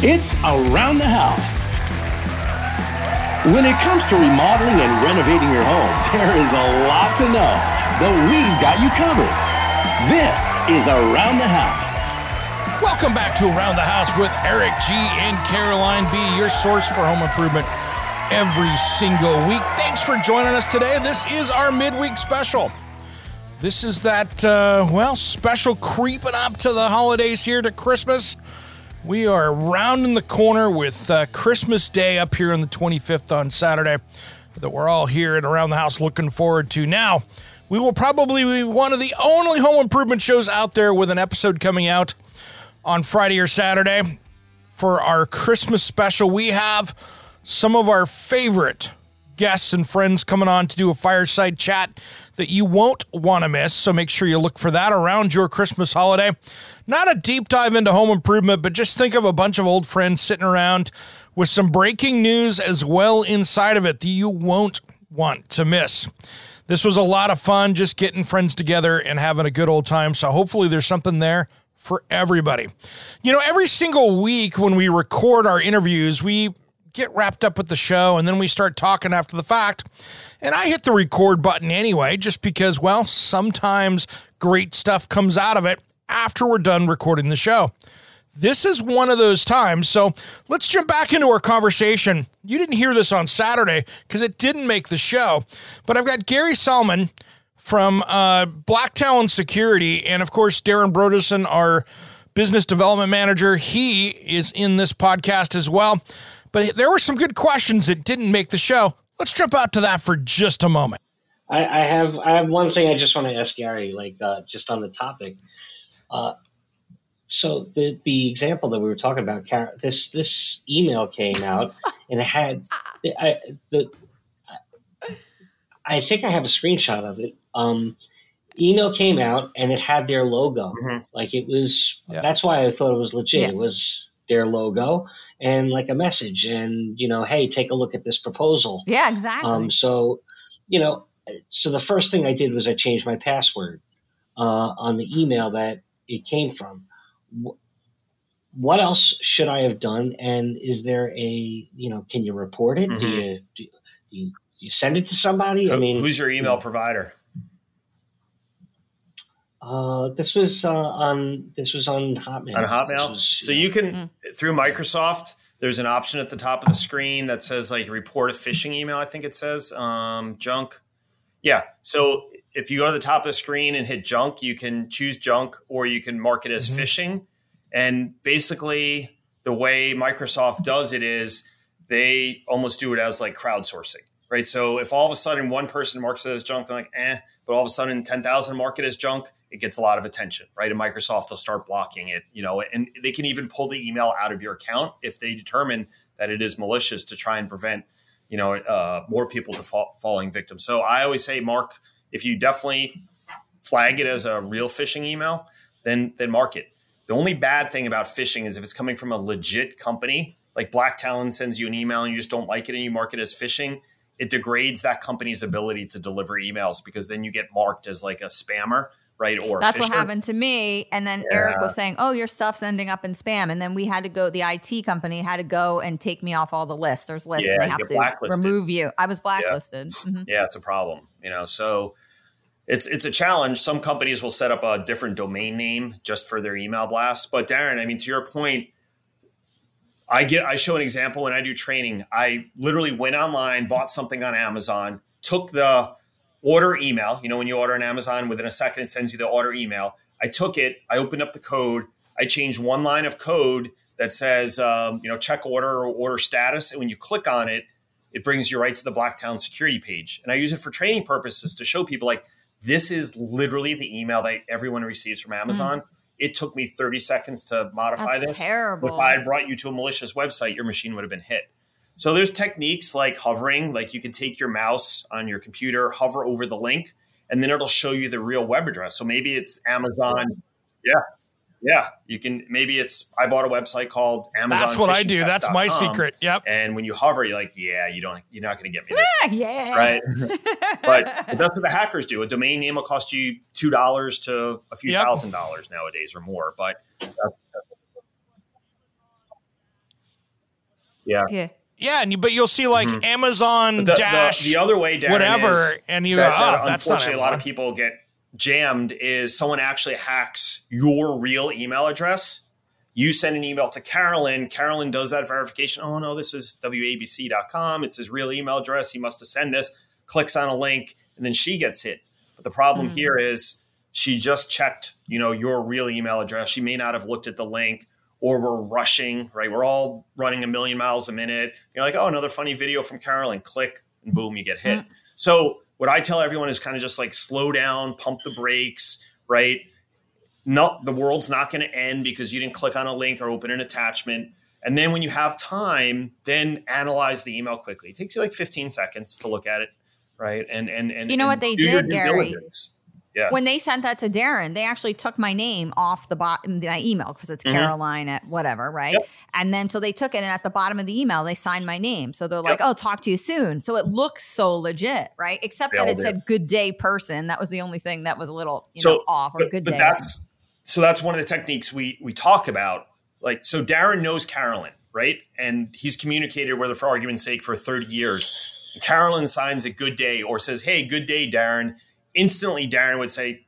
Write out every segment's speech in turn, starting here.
It's Around the House. When it comes to remodeling and renovating your home, there is a lot to know, but we've got you covered. This is Around the House. Welcome back to Around the House with Eric G and Caroline B, your source for home improvement every single week. Thanks for joining us today. This is our midweek special. This is that, uh, well, special creeping up to the holidays here to Christmas. We are rounding the corner with uh, Christmas Day up here on the 25th on Saturday that we're all here and around the house looking forward to. Now, we will probably be one of the only home improvement shows out there with an episode coming out on Friday or Saturday. For our Christmas special, we have some of our favorite guests and friends coming on to do a fireside chat that you won't want to miss. So make sure you look for that around your Christmas holiday. Not a deep dive into home improvement, but just think of a bunch of old friends sitting around with some breaking news as well inside of it that you won't want to miss. This was a lot of fun just getting friends together and having a good old time. So hopefully there's something there for everybody. You know, every single week when we record our interviews, we get wrapped up with the show and then we start talking after the fact. And I hit the record button anyway, just because, well, sometimes great stuff comes out of it after we're done recording the show. This is one of those times. So let's jump back into our conversation. You didn't hear this on Saturday because it didn't make the show, but I've got Gary Solomon from uh, Black Talon Security, and of course, Darren Broderson, our business development manager. He is in this podcast as well. But there were some good questions that didn't make the show. Let's jump out to that for just a moment. I, I have I have one thing I just want to ask Gary, like uh, just on the topic. Uh, so the the example that we were talking about, this this email came out and it had I, the I think I have a screenshot of it. Um, email came out and it had their logo, mm-hmm. like it was. Yeah. That's why I thought it was legit. Yeah. It was their logo and like a message and you know hey take a look at this proposal. Yeah exactly. Um, so you know so the first thing i did was i changed my password uh, on the email that it came from. What else should i have done? And is there a you know can you report it? Mm-hmm. do, you, do, you, do you send it to somebody? I mean who's your email provider uh, this was uh, on this was on Hotmail. On Hotmail, was, so you can mm-hmm. through Microsoft. There's an option at the top of the screen that says like report a phishing email. I think it says um, junk. Yeah. So if you go to the top of the screen and hit junk, you can choose junk or you can mark it as mm-hmm. phishing. And basically, the way Microsoft does it is they almost do it as like crowdsourcing right? So if all of a sudden one person marks it as junk, they're like, eh, but all of a sudden 10,000 mark it as junk, it gets a lot of attention, right? And Microsoft will start blocking it, you know, and they can even pull the email out of your account if they determine that it is malicious to try and prevent, you know, uh, more people to fall, falling victim. So I always say, Mark, if you definitely flag it as a real phishing email, then then mark it. The only bad thing about phishing is if it's coming from a legit company, like Black Talon sends you an email and you just don't like it and you mark it as phishing, it degrades that company's ability to deliver emails because then you get marked as like a spammer right or that's what happened to me and then yeah. eric was saying oh your stuff's ending up in spam and then we had to go the it company had to go and take me off all the lists there's lists yeah, they have to remove you i was blacklisted yeah. Mm-hmm. yeah it's a problem you know so it's it's a challenge some companies will set up a different domain name just for their email blast but darren i mean to your point I get I show an example when I do training. I literally went online, bought something on Amazon, took the order email. You know, when you order on Amazon, within a second it sends you the order email. I took it, I opened up the code, I changed one line of code that says, um, you know, check order or order status. And when you click on it, it brings you right to the Black Talon security page. And I use it for training purposes to show people like, this is literally the email that everyone receives from Amazon. Mm. It took me 30 seconds to modify That's this. Terrible. If I had brought you to a malicious website, your machine would have been hit. So there's techniques like hovering, like you can take your mouse on your computer, hover over the link, and then it'll show you the real web address. So maybe it's Amazon. Yeah. Yeah, you can. Maybe it's. I bought a website called Amazon. That's what I do. That's my secret. Yep. And when you hover, you're like, yeah, you don't. You're not going to get me this. Time, yeah. Right. but that's what the hackers do. A domain name will cost you two dollars to a few yep. thousand dollars nowadays or more. But that's, that's, yeah. Yeah. Yeah, and you, but you'll see like mm-hmm. Amazon the, dash the, the, other way, Darren, whatever, and you that, go, oh, that that's unfortunately a lot of people get jammed. Is someone actually hacks your real email address? You send an email to Carolyn. Carolyn does that verification. Oh no, this is wabc.com. It's his real email address. He must have sent this. Clicks on a link, and then she gets hit. But the problem mm-hmm. here is she just checked, you know, your real email address. She may not have looked at the link or we're rushing, right? We're all running a million miles a minute. You're like, oh, another funny video from Carolyn. Click, and boom, you get hit. Mm-hmm. So what I tell everyone is kind of just like slow down, pump the brakes, right? Not the world's not going to end because you didn't click on a link or open an attachment. And then when you have time, then analyze the email quickly. It takes you like 15 seconds to look at it, right? And and and you know and what they did, Gary. Diligence. Yeah. When they sent that to Darren, they actually took my name off the bottom my email because it's mm-hmm. Caroline at whatever, right? Yep. And then so they took it and at the bottom of the email they signed my name. So they're like, "Oh, talk to you soon." So it looks so legit, right? Except they that it did. said "Good day, person." That was the only thing that was a little you so, know off or but, "Good but day." That's so that's one of the techniques we we talk about. Like so, Darren knows Carolyn, right? And he's communicated with her for argument's sake for thirty years. Carolyn signs a "Good day" or says, "Hey, good day, Darren." Instantly Darren would say,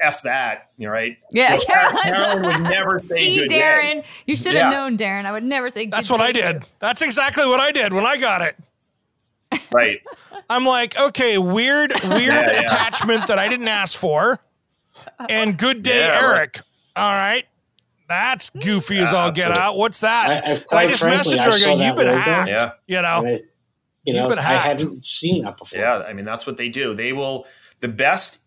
F that, you know, right? Yeah, so Carolyn, Carolyn would never say See, Darren, day. you should have yeah. known, Darren. I would never say That's what I did. That's exactly what I did when I got it. Right. I'm like, okay, weird, weird yeah, yeah. attachment that I didn't ask for. And good day, Eric. Right. All right. That's goofy as all get out. What's that? I, I, I just frankly, messaged her. I go, you've been hacked. Yeah. You know, you know, I hadn't seen that before. Yeah, I mean that's what they do. They will the best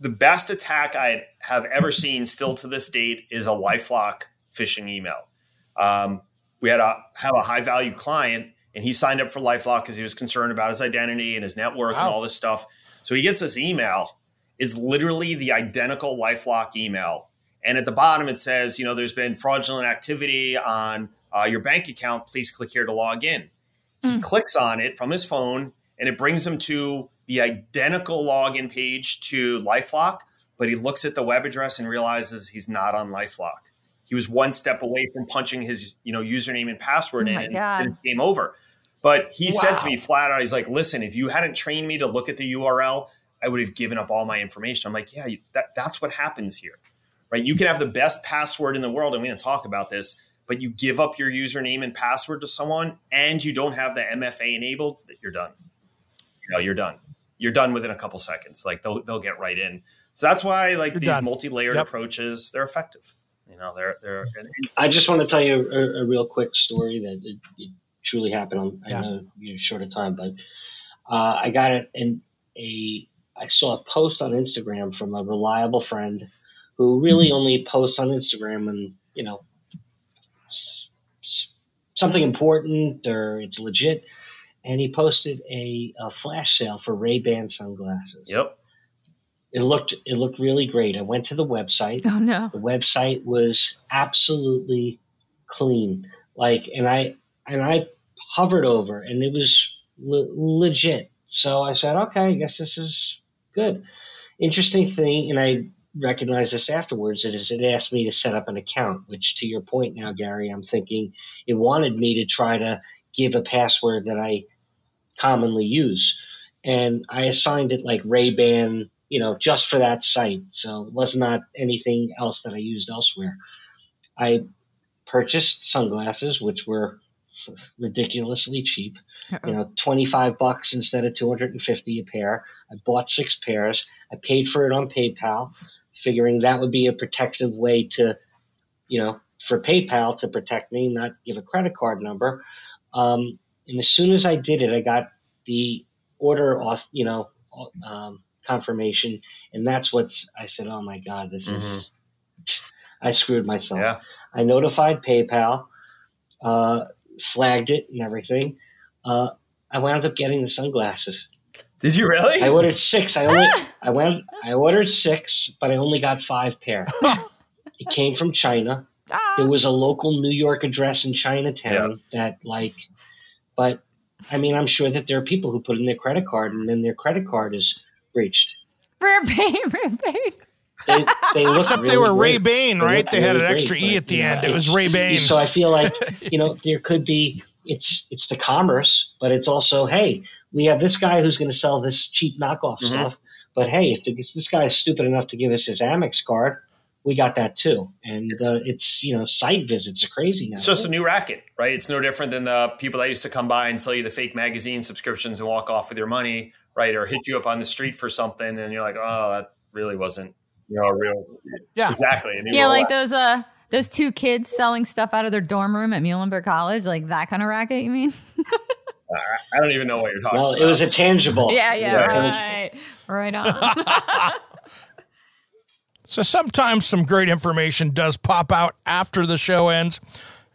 the best attack I have ever seen still to this date is a LifeLock phishing email. Um, we had a have a high value client and he signed up for LifeLock because he was concerned about his identity and his net worth wow. and all this stuff. So he gets this email. It's literally the identical LifeLock email. And at the bottom, it says, you know, there's been fraudulent activity on uh, your bank account. Please click here to log in. He mm. clicks on it from his phone and it brings him to the identical login page to Lifelock, but he looks at the web address and realizes he's not on Lifelock. He was one step away from punching his, you know, username and password oh in, and, and game over. But he wow. said to me flat out, he's like, "Listen, if you hadn't trained me to look at the URL, I would have given up all my information." I'm like, "Yeah, that, that's what happens here, right? You can have the best password in the world, and we didn't talk about this, but you give up your username and password to someone and you don't have the MFA enabled, you're done. You know, you're done. You're done within a couple seconds. Like they'll they'll get right in. So that's why like you're these done. multi-layered yep. approaches, they're effective. You know, they're they're. I just want to tell you a, a real quick story that it, it truly happened. On, yeah. I know you're short of time, but uh, I got it in a. I saw a post on Instagram from a reliable friend who really only posts on Instagram when you know something important or it's legit. And he posted a, a flash sale for Ray Ban sunglasses. Yep. It looked it looked really great. I went to the website. Oh no. The website was absolutely clean. Like and I and I hovered over and it was le- legit. So I said, okay, I guess this is good. Interesting thing, and I recognize this afterwards is it asked me to set up an account which to your point now gary i'm thinking it wanted me to try to give a password that i commonly use. And i assigned it like ray-ban you know just for that site. So it was not anything else that i used elsewhere. I purchased sunglasses which were ridiculously cheap you know 25 bucks instead of 250 a pair. I bought six pairs. I paid for it on paypal figuring that would be a protective way to, you know, for PayPal to protect me, not give a credit card number. Um, and as soon as I did it, I got the order off, you know, um, confirmation, and that's what's. I said, "Oh my God, this mm-hmm. is." I screwed myself. Yeah. I notified PayPal, uh, flagged it, and everything. Uh, I wound up getting the sunglasses. Did you really? I ordered six. I only I went I ordered six, but I only got five pair. it came from China. Ah. It was a local New York address in Chinatown yeah. that like but I mean I'm sure that there are people who put in their credit card and then their credit card is breached. Rare Bane, Rare Bane. They, they Except really they were Ray Bane, right? They, they had an extra great, E at the end. Know, it was Ray Bane. So I feel like you know there could be it's it's the commerce, but it's also hey we have this guy who's going to sell this cheap knockoff mm-hmm. stuff. But hey, if, the, if, this guy is stupid enough to give us his Amex card, we got that too. And it's, uh, it's you know site visits are crazy now. It's just a new racket, right? It's no different than the people that used to come by and sell you the fake magazine subscriptions and walk off with your money, right? Or hit you up on the street for something, and you're like, oh, that really wasn't you know real. Yeah, exactly. Yeah, like those uh those two kids selling stuff out of their dorm room at Muhlenberg College, like that kind of racket. You mean? I don't even know what you're talking well, about. Well, it was a tangible. Yeah, yeah, right. Right on. so sometimes some great information does pop out after the show ends.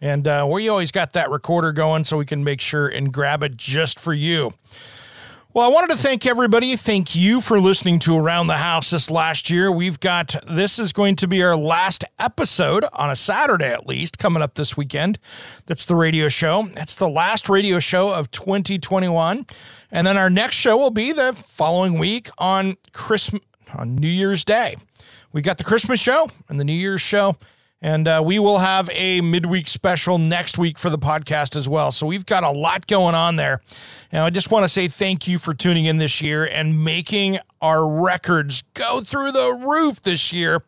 And uh, we always got that recorder going so we can make sure and grab it just for you. Well, I wanted to thank everybody. Thank you for listening to Around the House this last year. We've got this is going to be our last episode on a Saturday at least coming up this weekend. That's the radio show. That's the last radio show of 2021. And then our next show will be the following week on Christmas on New Year's Day. We got the Christmas show and the New Year's show. And uh, we will have a midweek special next week for the podcast as well. So we've got a lot going on there. And I just want to say thank you for tuning in this year and making our records go through the roof this year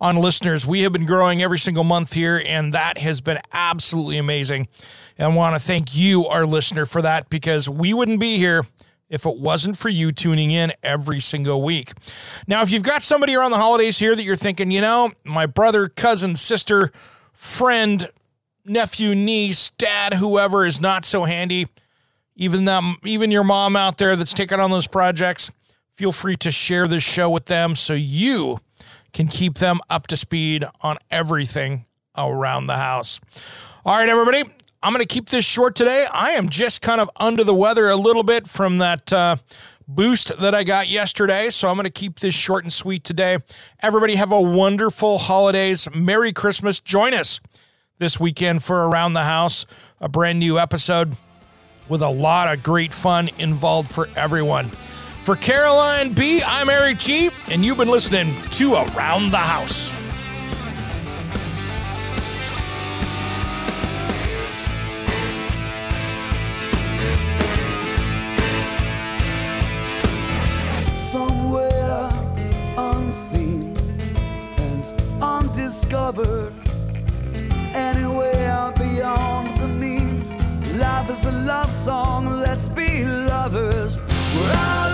on listeners. We have been growing every single month here, and that has been absolutely amazing. And I want to thank you, our listener, for that because we wouldn't be here if it wasn't for you tuning in every single week. Now, if you've got somebody around the holidays here that you're thinking, you know, my brother, cousin, sister, friend, nephew, niece, dad, whoever is not so handy, even them, even your mom out there that's taking on those projects, feel free to share this show with them so you can keep them up to speed on everything around the house. All right, everybody, I'm going to keep this short today. I am just kind of under the weather a little bit from that uh, boost that I got yesterday. So I'm going to keep this short and sweet today. Everybody have a wonderful holidays. Merry Christmas. Join us this weekend for Around the House, a brand new episode with a lot of great fun involved for everyone. For Caroline B., I'm Eric G., and you've been listening to Around the House. Discovered anywhere beyond the mean. Life is a love song, let's be lovers. We're all